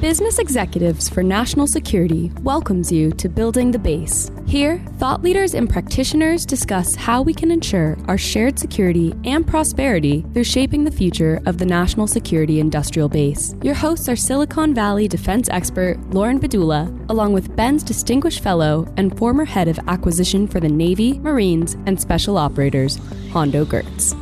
Business Executives for National Security welcomes you to Building the Base. Here, thought leaders and practitioners discuss how we can ensure our shared security and prosperity through shaping the future of the national security industrial base. Your hosts are Silicon Valley defense expert Lauren Bedula, along with BENS Distinguished Fellow and former head of acquisition for the Navy, Marines, and Special Operators, Hondo Geurts.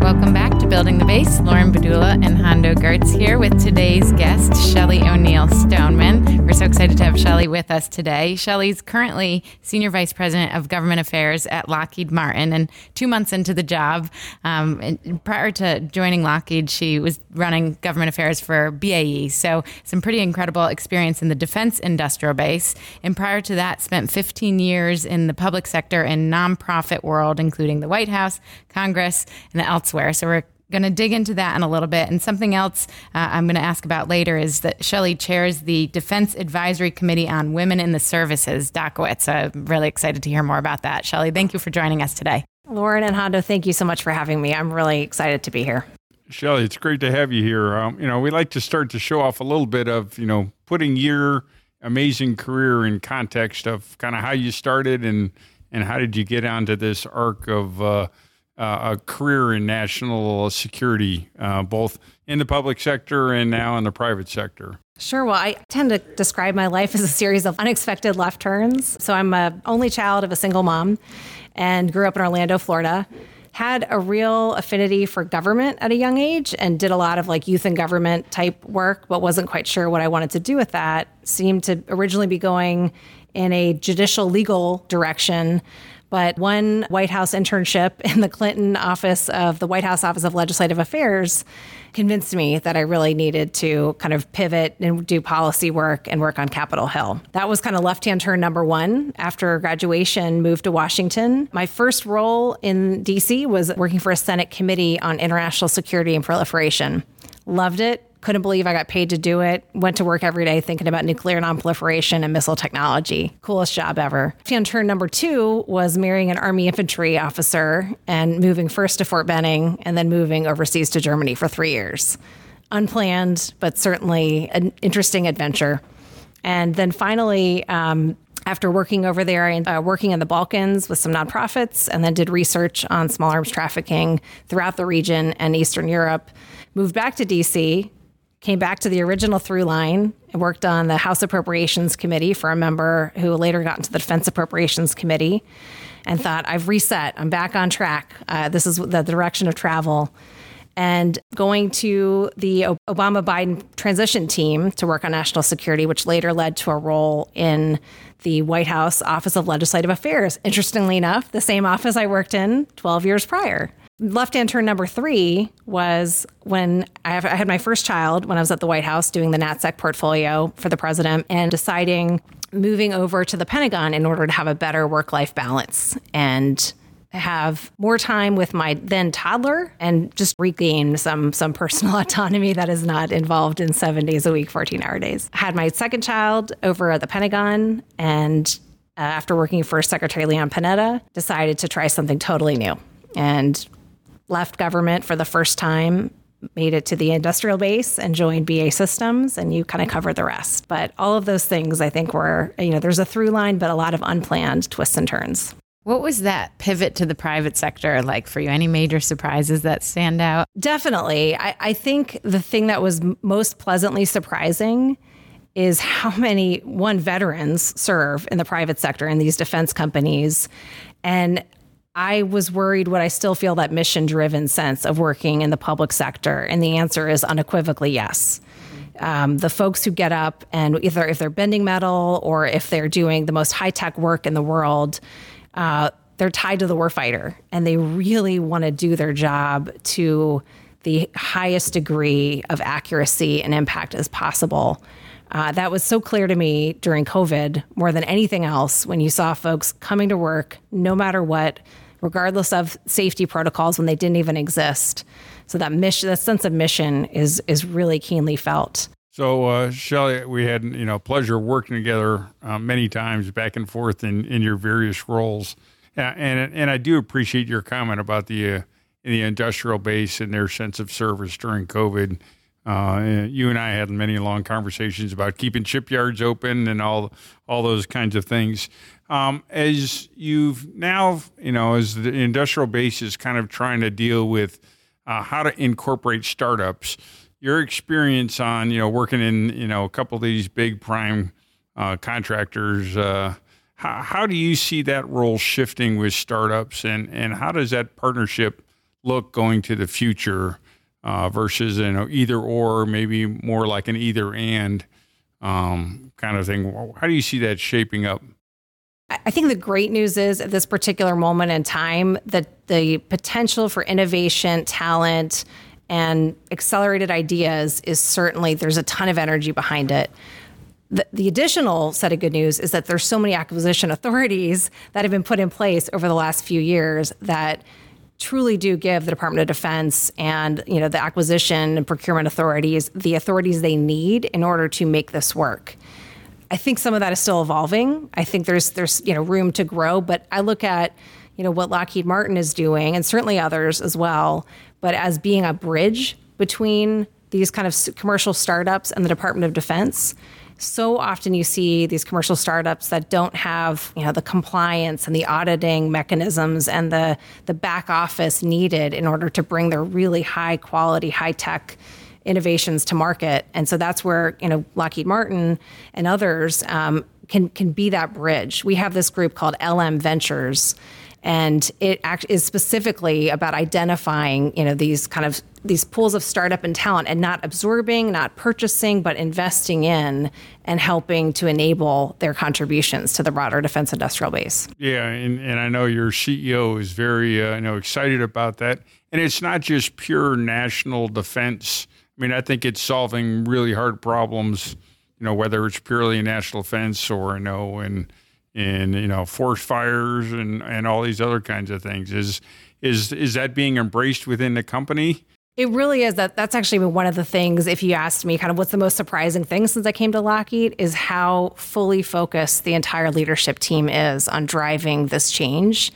Welcome back Building the Base. Lauren Bedula and Hondo Geurts here with today's guest, Shelly O'Neill Stoneman. We're so excited to have Shelly with us today. Shelly's currently Senior Vice President of Government Affairs at Lockheed Martin and two months into the job. Um, prior to joining Lockheed, she was running government affairs for BAE. So, some pretty incredible experience in the defense industrial base. And prior to that, spent 15 years in the public sector and nonprofit world, including the White House, Congress, and elsewhere. So, we're going to dig into that in a little bit. And something else uh, I'm going to ask about later is that Shelly chairs the Defense Advisory Committee on Women in the Services, DACOWITS. So I'm really excited to hear more about that. Shelly, thank you for joining us today. Lauren and Hondo, thank you so much for having me. I'm really excited to be here. Shelly, it's great to have you here. Um, you know, we like to start to show off a little bit of, you know, putting your amazing career in context of kind of how you started and and how did you get onto this arc of uh, uh, a career in national security, uh, both in the public sector and now in the private sector? Sure. Well, I tend to describe my life as a series of unexpected left turns. So I'm a only child of a single mom and grew up in Orlando, Florida. Had a real affinity for government at a young age and did a lot of like youth and government type work, but wasn't quite sure what I wanted to do with that. Seemed to originally be going in a judicial legal direction but one White House internship in the Clinton office of the White House Office of Legislative Affairs convinced me that I really needed to kind of pivot and do policy work and work on Capitol Hill. That was kind of left hand turn number one. After graduation, moved to Washington. My first role in DC was working for a Senate committee on international security and proliferation. Loved it couldn't believe I got paid to do it. Went to work every day thinking about nuclear nonproliferation and missile technology. Coolest job ever. Turn number two was marrying an Army infantry officer and moving first to Fort Benning and then moving overseas to Germany for three years. Unplanned, but certainly an interesting adventure. And then finally, um, after working over there and uh, working in the Balkans with some nonprofits, and then did research on small arms trafficking throughout the region and Eastern Europe, moved back to DC, came back to the original through line and worked on the House Appropriations Committee for a member who later got into the Defense Appropriations Committee and thought, I've reset, I'm back on track. Uh, this is the direction of travel. And going to the Obama Biden transition team to work on national security, which later led to a role in the White House Office of Legislative Affairs. Interestingly enough, the same office I worked in 12 years prior. Left hand turn number three was when I, have, I had my first child when I was at the White House doing the NatSec portfolio for the president and deciding moving over to the Pentagon in order to have a better work life balance and have more time with my then toddler and just regain some some personal autonomy that is not involved in seven days a week, 14 hour days. I had my second child over at the Pentagon and uh, after working for Secretary Leon Panetta, decided to try something totally new and left government for the first time, made it to the industrial base and joined BAE Systems, and you kind of cover the rest. But all of those things, I think, were, you know, there's a through line, but a lot of unplanned twists and turns. What was that pivot to the private sector like for you? Any major surprises that stand out? Definitely. I, I think the thing that was most pleasantly surprising is how many one veterans serve in the private sector in these defense companies and I was worried would I still feel that mission driven sense of working in the public sector? And the answer is unequivocally yes. Um, the folks who get up and either if they're bending metal or if they're doing the most high tech work in the world, uh, they're tied to the warfighter and they really want to do their job to the highest degree of accuracy and impact as possible. Uh, that was so clear to me during COVID more than anything else when you saw folks coming to work no matter what regardless of safety protocols when they didn't even exist. So that mission, that sense of mission, is is really keenly felt. So, uh, Shelly, we had you know pleasure working together uh, many times back and forth in, in your various roles, and and I do appreciate your comment about the uh, the industrial base and their sense of service during COVID. Uh, you and I had many long conversations about keeping shipyards open and all all those kinds of things. Um, as you've now, you know, as the industrial base is kind of trying to deal with uh, how to incorporate startups, your experience on, you know, working in, you know, a couple of these big prime uh, contractors, uh, how, how do you see that role shifting with startups, and and how does that partnership look going to the future? Uh, versus you know either or, maybe more like an either and um, kind of thing. How do you see that shaping up? I think the great news is at this particular moment in time that the potential for innovation, talent, and accelerated ideas is certainly there's a ton of energy behind it. The, the, additional set of good news is that there's so many acquisition authorities that have been put in place over the last few years that truly do give the Department of Defense and you know the acquisition and procurement authorities the authorities they need in order to make this work. I think some of that is still evolving. I think there's there's you know room to grow, but I look at you know what Lockheed Martin is doing and certainly others as well, but as being a bridge between these kind of commercial startups and the Department of Defense so often you see these commercial startups that don't have you know the compliance and the auditing mechanisms and the the back office needed in order to bring their really high quality high tech innovations to market. And so that's where you know Lockheed Martin and others um, can can be that bridge. We have this group called LM Ventures and it act- is specifically about identifying you know these kind of these pools of startup and talent and not absorbing not purchasing but investing in and helping to enable their contributions to the broader defense industrial base. Yeah and, and i know your ceo is very uh, you know excited about that. And it's not just pure national defense. I mean i think it's solving really hard problems you know whether it's purely national defense or you know and in you know forest fires and and all these other kinds of things. Is is is that being embraced within the company? It really is. That that's actually been one of the things if you asked me kind of what's the most surprising thing since I came to Lockheed is how fully focused the entire leadership team is on driving this change.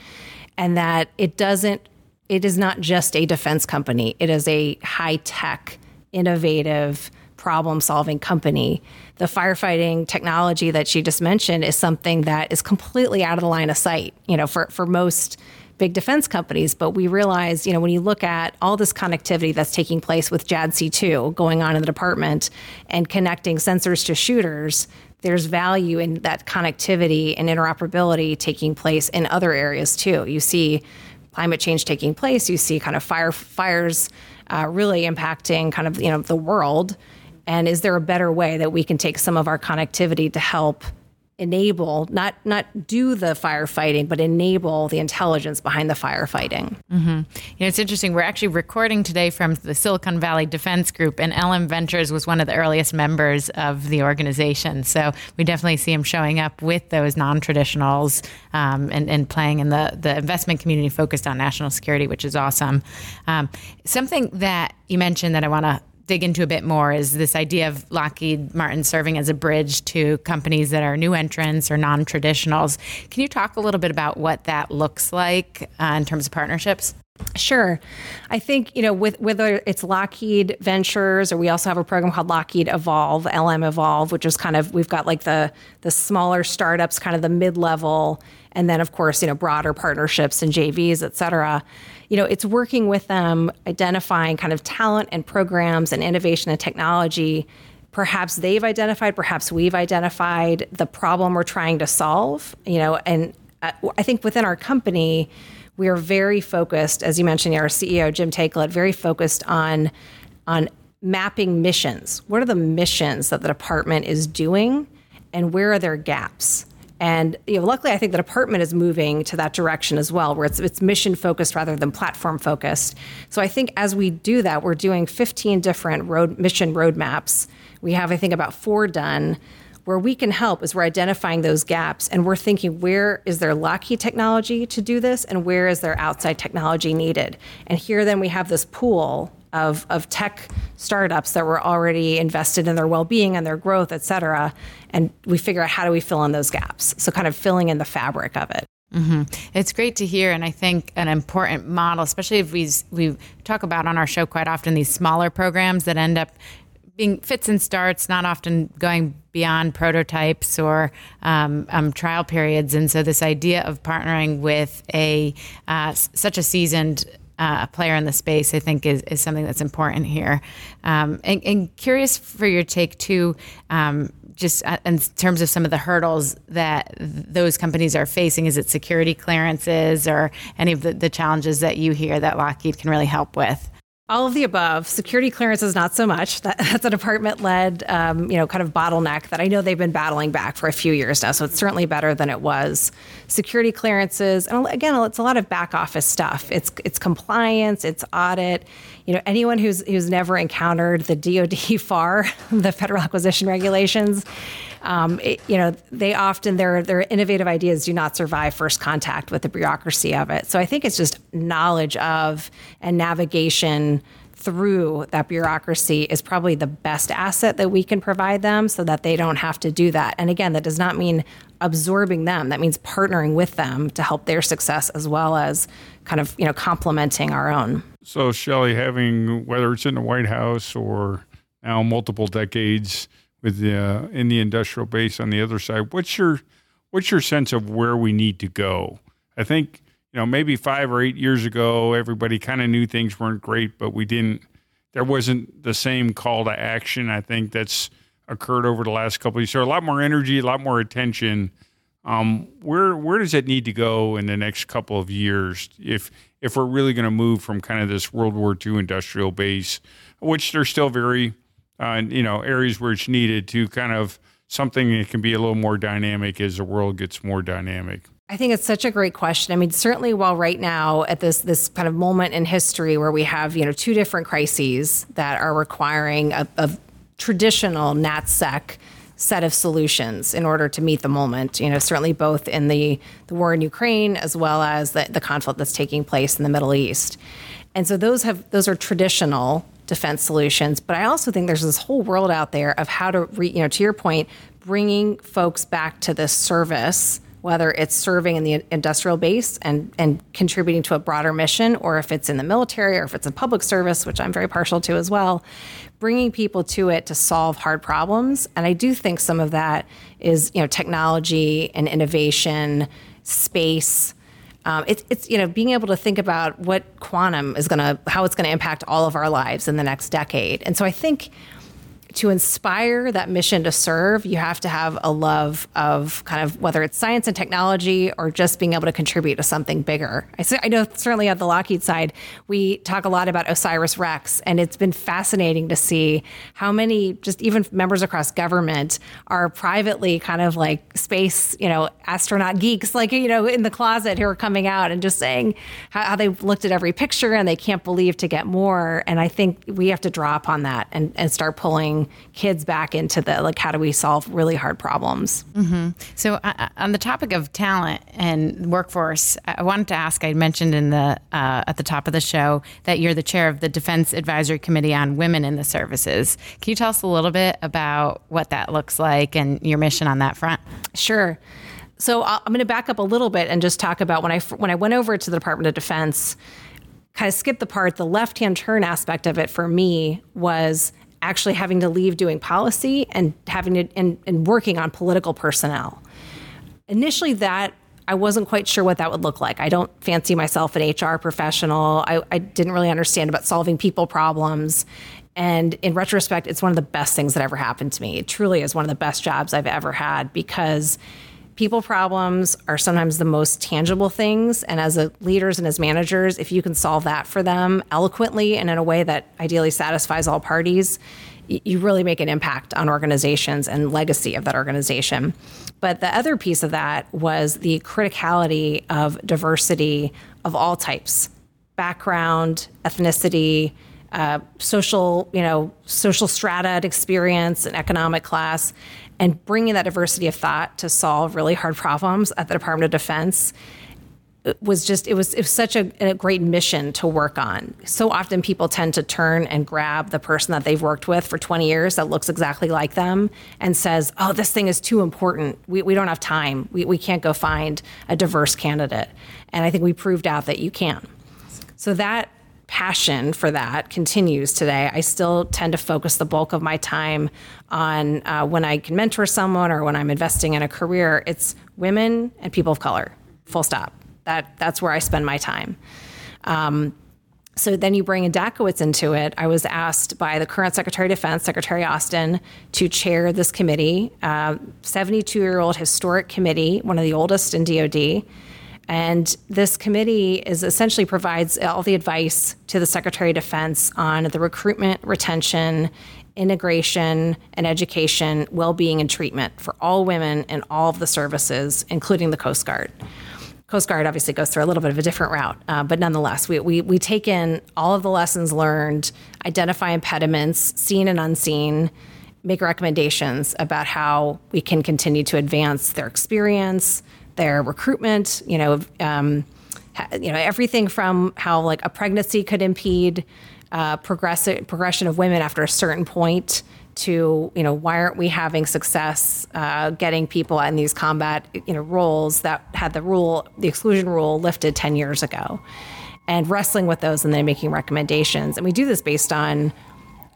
And that it doesn't it is not just a defense company. It is a high tech innovative problem solving company. The firefighting technology that she just mentioned is something that is completely out of the line of sight, you know, for, for most big defense companies. But we realize, you know, when you look at all this connectivity that's taking place with JADC2 going on in the department and connecting sensors to shooters, there's value in that connectivity and interoperability taking place in other areas too. You see climate change taking place. You see kind of fire fires uh, really impacting kind of you know the world. And is there a better way that we can take some of our connectivity to help enable not not do the firefighting but enable the intelligence behind the firefighting? Mm-hmm. you know it's interesting. We're actually recording today from the silicon valley defense group and lm ventures was one of the earliest members of the organization. So we definitely see him showing up with those non-traditionals um, and, and playing in the, the investment community focused on national security which is awesome. Um, something that you mentioned that i want to dig into a bit more is this idea of Lockheed Martin serving as a bridge to companies that are new entrants or non traditionals. Can you talk a little bit about what that looks like uh, in terms of partnerships? Sure. I think, you know, with whether it's Lockheed Ventures or we also have a program called Lockheed Evolve, LM Evolve, which is kind of we've got like the the smaller startups, kind of the mid-level, and then of course, you know, broader partnerships and JVs, et cetera you know, it's working with them, identifying kind of talent and programs and innovation and technology. Perhaps they've identified, perhaps we've identified the problem we're trying to solve. You know, and uh, I think within our company, we are very focused, as you mentioned, our CEO Jim Taiclet, very focused on on mapping missions. What are the missions that the department is doing, and where are their gaps? And you know, luckily, I think the department is moving to that direction as well, where it's, it's mission focused rather than platform focused. So I think as we do that, we're doing 15 different road mission roadmaps. We have, I think, about four done. Where we can help is we're identifying those gaps and we're thinking where is there Lockheed technology to do this and where is there outside technology needed. And here then we have this pool of, of tech startups that were already invested in their well-being and their growth, et cetera. And we figure out how do we fill in those gaps. So kind of filling in the fabric of it. Mm-hmm. It's great to hear, and I think an important model, especially if we we talk about on our show quite often these smaller programs that end up being fits and starts, not often going beyond prototypes or um, um, trial periods. And so, this idea of partnering with a uh, such a seasoned uh, player in the space, I think, is, is something that's important here. Um, and, and, curious for your take too um, just uh, in terms of some of the hurdles that those companies are facing? Is it security clearances or any of the, the challenges that you hear that Lockheed can really help with? All of the above. Security clearances, not so much. That, that's a department-led, um, you know, kind of bottleneck that I know they've been battling back for a few years now. So it's certainly better than it was. Security clearances, and again, it's a lot of back office stuff. It's it's compliance, it's audit. You know, anyone who's who's never encountered the DoD FAR, the Federal Acquisition Regulations, um, it, you know, they often their their innovative ideas do not survive first contact with the bureaucracy of it. So I think it's just knowledge of and navigation through that bureaucracy is probably the best asset that we can provide them so that they don't have to do that. And again, that does not mean absorbing them. That means partnering with them to help their success as well as kind of, you know, complementing our own. So Shelly, having whether it's in the White House or now multiple decades with the uh, in the industrial base on the other side. What's your what's your sense of where we need to go? I think you know maybe five or eight years ago, everybody kind of knew things weren't great, but we didn't. There wasn't the same call to action. I think that's occurred over the last couple of years. So a lot more energy, a lot more attention. Um, where where does it need to go in the next couple of years if if we're really going to move from kind of this World War II industrial base, which they're still very uh, you know areas where it's needed to kind of something that can be a little more dynamic as the world gets more dynamic? I think it's such a great question. I mean, certainly while right now at this this kind of moment in history where we have, you know, two different crises that are requiring a, a traditional NatSec set of solutions in order to meet the moment, you know, certainly both in the, the war in Ukraine as well as the, the conflict that's taking place in the Middle East. And so those have those are traditional defense solutions. But I also think there's this whole world out there of how to, re, you know, to your point, bringing folks back to this service, whether it's serving in the industrial base and, and contributing to a broader mission, or if it's in the military, or if it's in public service, which I'm very partial to as well, bringing people to it to solve hard problems. And I do think some of that is, you know, technology and innovation, space um, it's, it's you know being able to think about what quantum is going to how it's going to impact all of our lives in the next decade. And so i think to inspire that mission to serve, you have to have a love of kind of whether it's science and technology or just being able to contribute to something bigger. I, I know certainly at the Lockheed side, we talk a lot about OSIRIS REx, and it's been fascinating to see how many just even members across government are privately kind of like space, you know, astronaut geeks, like, you know, in the closet who are coming out and just saying how, how they've looked at every picture and they can't believe to get more. And I think we have to draw upon that and, and start pulling kids back into the like how do we solve really hard problems? Mm-hmm. so uh, on the topic of talent and workforce i wanted to ask i mentioned in the uh, at the top of the show that you're the chair of the defense advisory committee on women in the services. Can you tell us a little bit about what that looks like and your mission on that front? Sure. So I'm going to back up a little bit and just talk about when I when I went over to the Department of Defense kind of skip the part the left hand turn aspect of it for me was actually having to leave doing policy and having to and, and working on political personnel. Initially, that I wasn't quite sure what that would look like. I don't fancy myself an HR professional. I, I didn't really understand about solving people problems. And in retrospect, it's one of the best things that ever happened to me. It truly is one of the best jobs I've ever had because people problems are sometimes the most tangible things. And as leaders and as managers, if you can solve that for them eloquently and in a way that ideally satisfies all parties, you really make an impact on organizations and legacy of that organization. But the other piece of that was the criticality of diversity of all types, background, ethnicity, uh, social, you know, social strata and experience and economic class and bringing that diversity of thought to solve really hard problems at the Department of Defense was just it was it was such a, a, great mission to work on. So often people tend to turn and grab the person that they've worked with for 20 years that looks exactly like them and says, "Oh, this thing is too important. We we don't have time. We we can't go find a diverse candidate." And I think we proved out that you can. So that passion for that continues today. I still tend to focus the bulk of my time on uh, when I can mentor someone or when I'm investing in a career. It's women and people of color. Full stop that that's where I spend my time. Um, so then you bring DACOWITS into it. I was asked by the current Secretary of Defense, Secretary Austin, to chair this committee, 72 uh, year old historic committee, one of the oldest in DoD. And this committee is essentially provides all the advice to the Secretary of Defense on the recruitment, retention, integration, and education, well being, and treatment for all women in all of the services, including the Coast Guard. Coast Guard obviously goes through a little bit of a different route, uh, but nonetheless, we, we, we take in all of the lessons learned, identify impediments, seen and unseen, make recommendations about how we can continue to advance their experience, their recruitment, you know, um, you know, everything from how like a pregnancy could impede uh, progressive progression of women after a certain point to you know why aren't we having success uh, getting people in these combat you know roles that had the rule the exclusion rule lifted 10 years ago and wrestling with those and then making recommendations. And we do this based on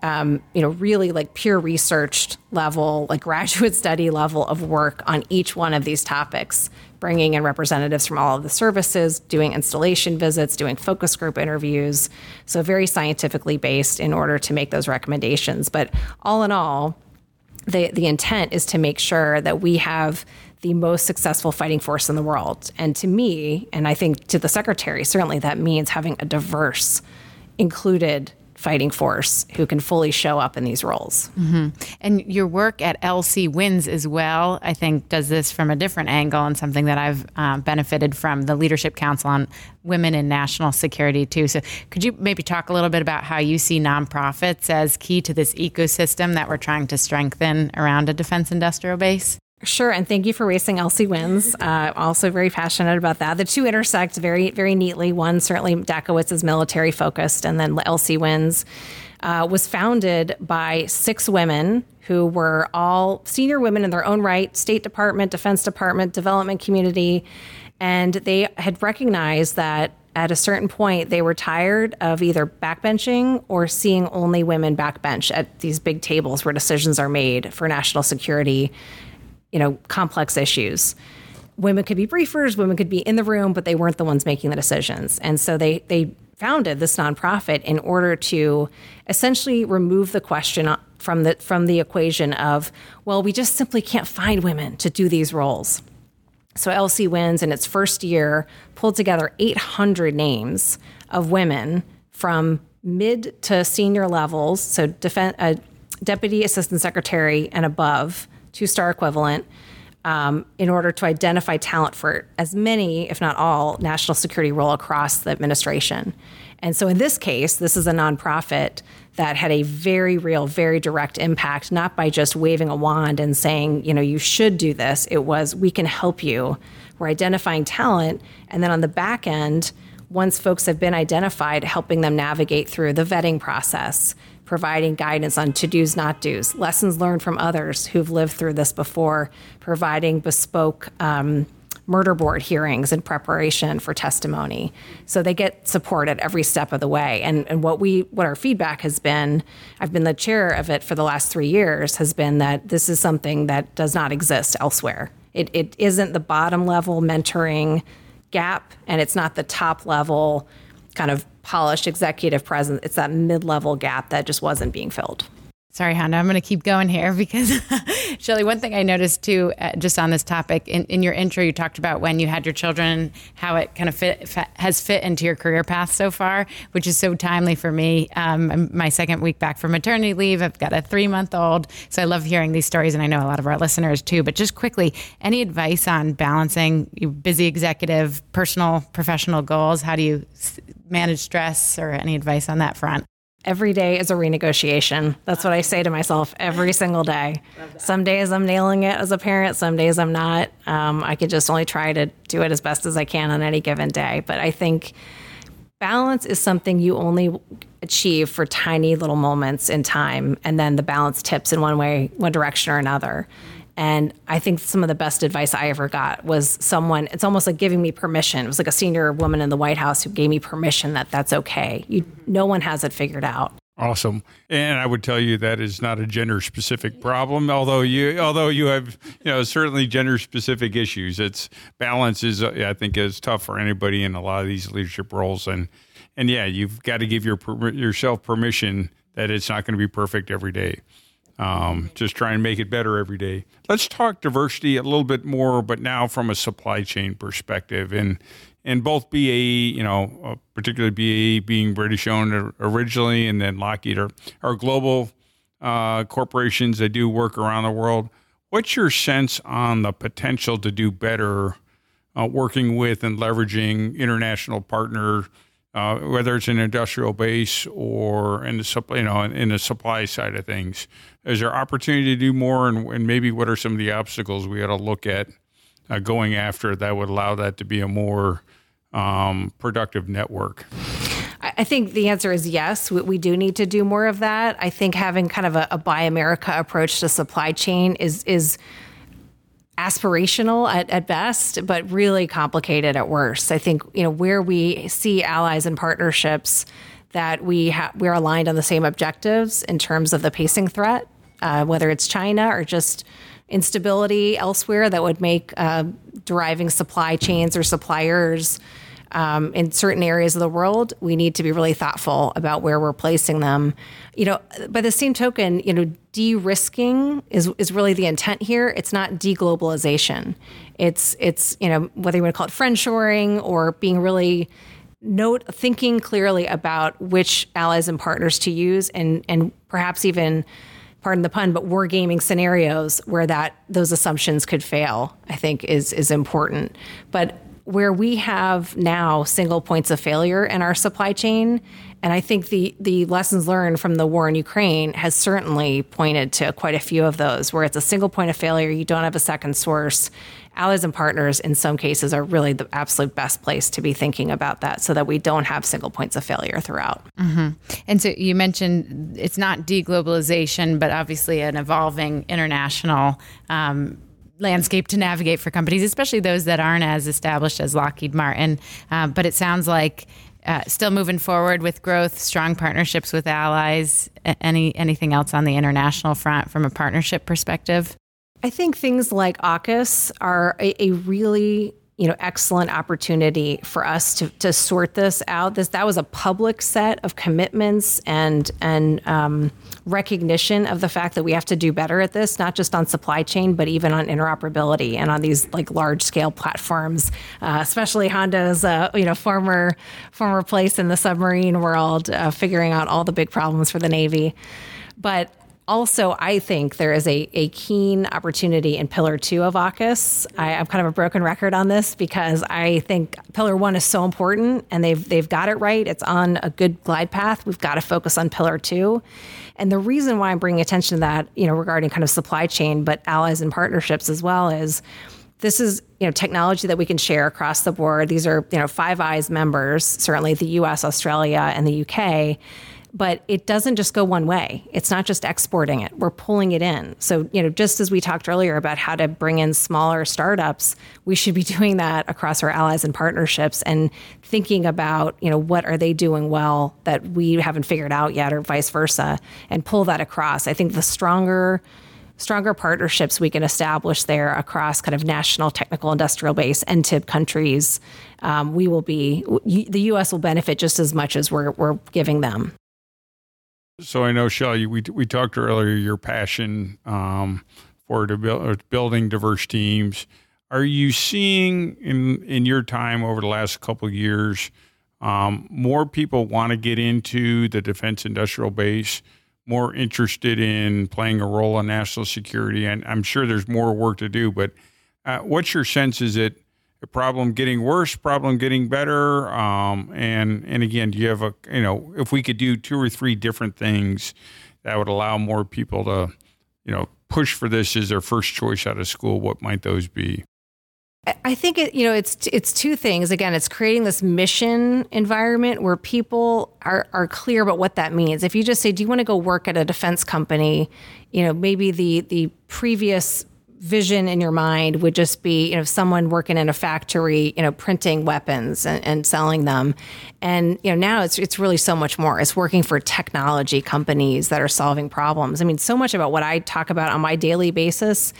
um, you know really like peer researched level like graduate study level of work on each one of these topics bringing in representatives from all of the services, doing installation visits, doing focus group interviews. So, very scientifically based in order to make those recommendations. But all in all, the, the intent is to make sure that we have the most successful fighting force in the world. And to me, and I think to the secretary, certainly that means having a diverse, included fighting force who can fully show up in these roles. Mm-hmm. And your work at LC Wins as well, I think, does this from a different angle and something that I've uh, benefited from the Leadership Council on Women in National Security, too. So, could you maybe talk a little bit about how you see nonprofits as key to this ecosystem that we're trying to strengthen around a defense industrial base? Sure, and thank you for racing LC Wins. Uh, also very passionate about that. The two intersect very, very neatly. One certainly DACOWITS is military focused, and then LC Wins uh, was founded by six women who were all senior women in their own right, State Department, Defense Department, development community, and they had recognized that at a certain point they were tired of either backbenching or seeing only women backbench at these big tables where decisions are made for national security you know, complex issues. Women could be briefers, women could be in the room, but they weren't the ones making the decisions. And so they they founded this nonprofit in order to essentially remove the question from the from the equation of, well, we just simply can't find women to do these roles. So LC Wins in its first year pulled together 800 names of women from mid to senior levels, so defense, uh, deputy assistant secretary and above, two star equivalent, um, in order to identify talent for as many, if not all, national security role across the administration. And so in this case, this is a nonprofit that had a very real, very direct impact, not by just waving a wand and saying, you know, you should do this. It was, we can help you. We're identifying talent. And then on the back end, once folks have been identified, helping them navigate through the vetting process, providing guidance on to do's, not do's, lessons learned from others who've lived through this before, providing bespoke um, murder board hearings in preparation for testimony. So they get support at every step of the way. And, and what we what our feedback has been, I've been the chair of it for the last three years, has been that this is something that does not exist elsewhere. It, it isn't the bottom level mentoring gap, and it's not the top level kind of polished executive presence. It's that mid level gap that just wasn't being filled. Sorry, Hondo, I'm going to keep going here because, Shelly, one thing I noticed too, uh, just on this topic, in, in, your intro, you talked about when you had your children, how it kind of fit, has fit into your career path so far, which is so timely for me. Um, my second week back from maternity leave, I've got a three month old. So I love hearing these stories, and I know a lot of our listeners too. But just quickly, any advice on balancing busy executive, personal, professional goals? How do you manage stress or any advice on that front? Every day is a renegotiation. That's what I say to myself every single day. Some days I'm nailing it as a parent, some days I'm not. Um, I could just only try to do it as best as I can on any given day. But I think balance is something you only achieve for tiny little moments in time, and then the balance tips in one way, one direction or another. And I think some of the best advice I ever got was someone, it's almost like giving me permission. It was like a senior woman in the White House who gave me permission that that's okay. You, no one has it figured out. Awesome. And I would tell you that is not a gender specific problem, although you although you have you know certainly gender specific issues. It's balance is I think is tough for anybody in a lot of these leadership roles and and yeah, you've got to give your yourself permission that it's not going to be perfect every day. Um, just try and make it better every day. Let's talk diversity a little bit more, but now from a supply chain perspective. And and both BAE, you know, uh, particularly BAE being British owned originally, and then Lockheed are, are global uh, corporations that do work around the world. What's your sense on the potential to do better uh, working with and leveraging international partner uh, whether it's an industrial base or in the supply, you know in the supply side of things. Is there opportunity to do more, and, and maybe what are some of the obstacles we got to look at uh, going after that would allow that to be a more um, productive network? I think the answer is yes. We, we, do need to do more of that. I think having kind of a, a Buy America approach to supply chain is is aspirational at, at best, but really complicated at worst. I think you know where we see allies and partnerships that we ha- we're aligned on the same objectives in terms of the pacing threat, uh, whether it's China or just instability elsewhere that would make uh, deriving supply chains or suppliers um, in certain areas of the world, we need to be really thoughtful about where we're placing them. You know, by the same token, you know, de-risking is is really the intent here. It's not deglobalization. It's it's you know whether you want to call it friendshoring or being really note thinking clearly about which allies and partners to use and and perhaps even pardon the pun, but war gaming scenarios where that those assumptions could fail, I think is is important. But where we have now single points of failure in our supply chain. And I think the, the lessons learned from the war in Ukraine has certainly pointed to quite a few of those where it's a single point of failure, you don't have a second source. Allies and partners, in some cases, are really the absolute best place to be thinking about that so that we don't have single points of failure throughout. Mm-hmm. And so you mentioned it's not deglobalization, but obviously an evolving international um, landscape to navigate for companies, especially those that aren't as established as Lockheed Martin. Uh, but it sounds like uh, still moving forward with growth, strong partnerships with allies. Any anything else on the international front from a partnership perspective? I think things like AUKUS are a, a really you know excellent opportunity for us to, to sort this out. This that was a public set of commitments and and um, recognition of the fact that we have to do better at this not just on supply chain but even on interoperability and on these like large scale platforms uh, especially Hondo's uh, you know former former place in the submarine world uh, figuring out all the big problems for the navy. But also, I think there is a, a keen opportunity in Pillar Two of AUKUS. I, am kind of a broken record on this because I think Pillar One is so important, and they've they've got it right. It's on a good glide path. We've got to focus on Pillar Two, and the reason why I'm bringing attention to that, you know, regarding kind of supply chain, but allies and partnerships as well, is this is you know technology that we can share across the board. These are you know Five Eyes members, certainly the U.S., Australia, and the U.K but it doesn't just go one way. It's not just exporting it. We're pulling it in. So, you know, just as we talked earlier about how to bring in smaller startups, we should be doing that across our allies and partnerships and thinking about, you know, what are they doing well that we haven't figured out yet or vice versa and pull that across. I think the stronger stronger partnerships we can establish there across kind of national technical industrial base and to countries, um, we will be, the U.S. will benefit just as much as we're, we're giving them. So I know, Shelly, we we talked earlier your passion um, for build, building diverse teams. Are you seeing in in your time over the last couple of years um, more people want to get into the defense industrial base, more interested in playing a role in national security? And I'm sure there's more work to do, but uh, what's your sense? Is it a problem getting worse, problem getting better? Um, and and again, do you have a you know if we could do two or three different things that would allow more people to you know push for this as their first choice out of school, what might those be? I think it, you know, it's it's two things. Again, it's creating this mission environment where people are are clear about what that means. If you just say, "Do you want to go work at a defense company?" You know, maybe the the previous vision in your mind would just be, you know, someone working in a factory, you know, printing weapons and, and selling them. And, you know, now it's it's really so much more. It's working for technology companies that are solving problems. I mean, so much about what I talk about on my daily basis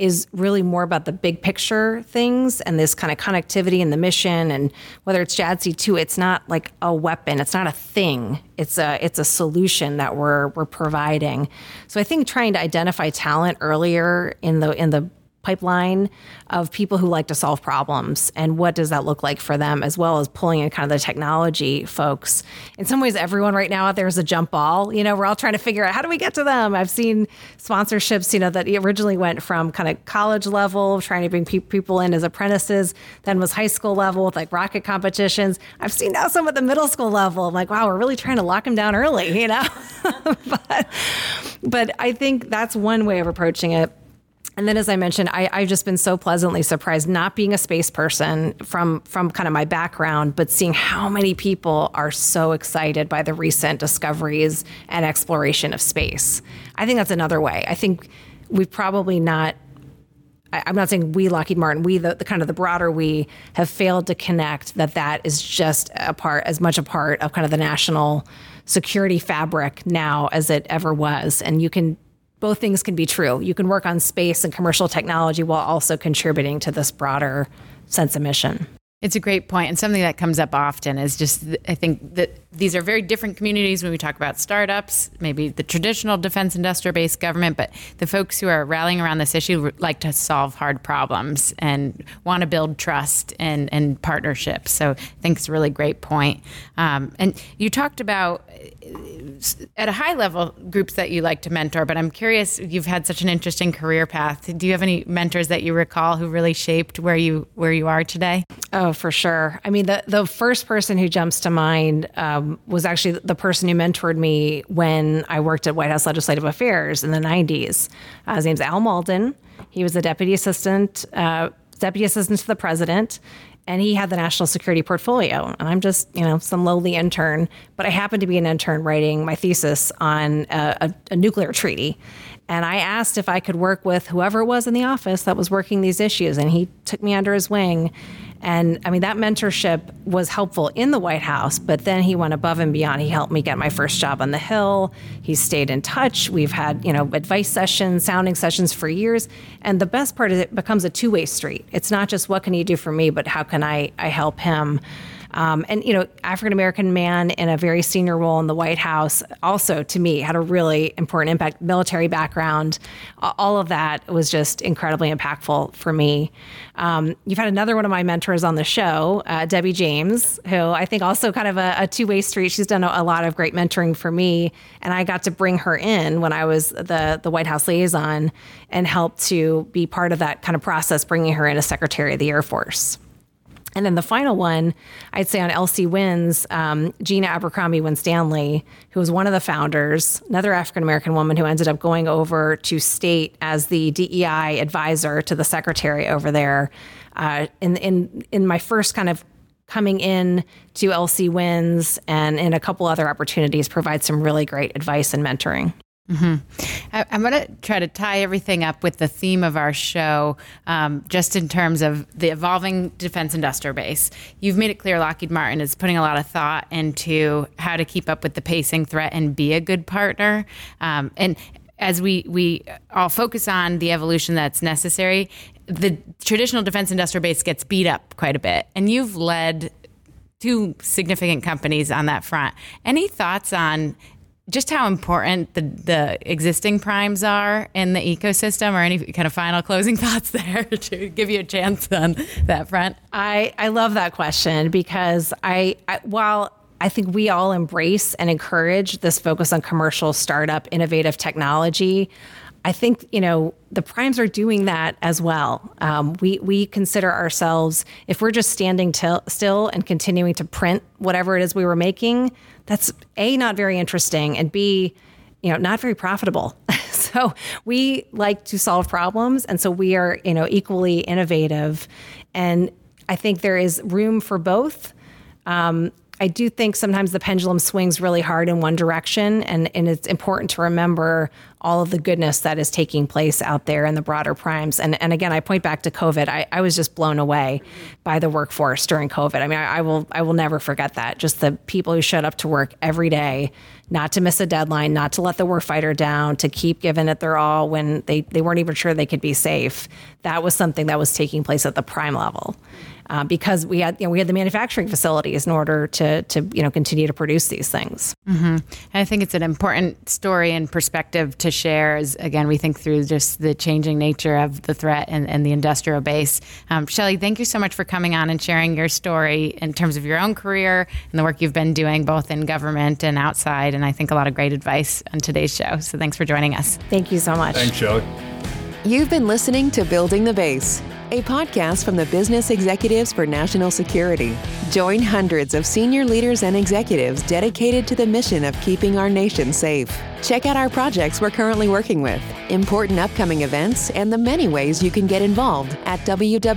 is really more about the big picture things and this kind of connectivity and the mission. And whether it's JADC2 it's not like a weapon. It's not a thing. It's a it's a solution that we're we're providing. So I think trying to identify talent earlier in the in the pipeline of people who like to solve problems and what does that look like for them as well as pulling in kind of the technology folks. In some ways everyone right now out there is a jump ball. You know we're all trying to figure out how do we get to them? I've seen sponsorships you know that originally went from kind of college level trying to bring pe- people in as apprentices then was high school level with like rocket competitions. I've seen now some at the middle school level. I'm like wow we're really trying to lock them down early you know? But but i think that's one way of approaching it and then, as I mentioned, I, have just been so pleasantly surprised, not being a space person from from kind of my background, but seeing how many people are so excited by the recent discoveries and exploration of space. I think that's another way. I think we've probably not. I, I'm not saying we, Lockheed Martin, we, the, the kind of the broader we, have failed to connect that that is just a part, as much a part of kind of the national security fabric now as it ever was. And you can both things can be true. You can work on space and commercial technology while also contributing to this broader sense of mission. It's a great point, and something that comes up often is just I think that these are very different communities when we talk about startups, maybe the traditional defense industrial based government, but the folks who are rallying around this issue like to solve hard problems and want to build trust and, and partnerships. So I think it's a really great point. Um, and you talked about at a high level groups that you like to mentor, but I'm curious, you've had such an interesting career path. Do you have any mentors that you recall who really shaped where you where you are today? Oh, for sure. I mean, the the first person who jumps to mind um, was actually the person who mentored me when I worked at White House Legislative Affairs in the 90s. Uh, his name's Al Maldon. He was a deputy assistant uh, deputy assistant to the president and he had the national security portfolio. And i'm just you know some lowly intern but i happened to be an intern writing my thesis on a, a, a, nuclear treaty and i asked if i could work with whoever it was in the office that was working these issues and he took me under his wing and I mean, that mentorship was helpful in the White House, but then he went above and beyond. He helped me get my first job on the Hill. He stayed in touch. We've had, you know, advice sessions, sounding sessions for years. And the best part is it becomes a two way street. It's not just what can he do for me, but how can I, I help him? Um, and you know, African American man in a very senior role in the White House, also to me had a really important impact. Military background, all of that was just incredibly impactful for me. Um, you've had another one of my mentors on the show, uh, Debbie James, who I think also kind of a, a two way street. She's done a, a, lot of great mentoring for me, and I got to bring her in when I was the the White House liaison and help to be part of that kind of process, bringing her in as Secretary of the Air Force. And then the final one, I'd say on LC Wins, um, Gina Abercrombie Winstanley, who was one of the founders, another African American woman who ended up going over to state as the DEI advisor to the secretary over there. Uh, in in in my first kind of coming in to LC Wins and in a couple other opportunities, provide some really great advice and mentoring. Mm-hmm. I, am going to try to tie everything up with the theme of our show, um, just in terms of the evolving defense industrial base. You've made it clear Lockheed Martin is putting a lot of thought into how to keep up with the pacing threat and be a good partner. Um, and as we we all focus on the evolution that's necessary, the traditional defense industrial base gets beat up quite a bit, and you've led two significant companies on that front. Any thoughts on just how important the, the existing primes are in the ecosystem or any kind of final closing thoughts there to give you a chance on that front i i love that question because i, I while I think we all embrace and encourage this focus on commercial startup innovative technology. I think you know the primes are doing that as well. Um, we we consider ourselves if we're just standing till, still and continuing to print whatever it is we were making, that's a not very interesting, and b you know not very profitable. so we like to solve problems, and so we are you know equally innovative, and I think there is room for both. Um, I do think sometimes the pendulum swings really hard in one direction, and, and it's important to remember all of the goodness that is taking place out there in the broader primes. And, and again, I point back to COVID. I, I was just blown away by the workforce during COVID. I mean, I, I will I will never forget that. Just the people who showed up to work every day, not to miss a deadline, not to let the warfighter down, to keep giving it their all when they, they weren't even sure they could be safe. That was something that was taking place at the prime level uh, because we had you know, we had the manufacturing facilities in order to to you know continue to produce these things. Mm-hmm. I think it's an important story and perspective to share. As again, we think through just the changing nature of the threat and, and the industrial base. Um, Shelly, thank you so much for coming on and sharing your story in terms of your own career and the work you've been doing both in government and outside. And I think a lot of great advice on today's show. So thanks for joining us. Thank you so much. Thanks, Shelly. You've been listening to Building the Base a podcast from the Business Executives for National Security. Join hundreds of senior leaders and executives dedicated to the mission of keeping our nation safe. Check out our projects we're currently working with, important upcoming events, and the many ways you can get involved at www.bens.org.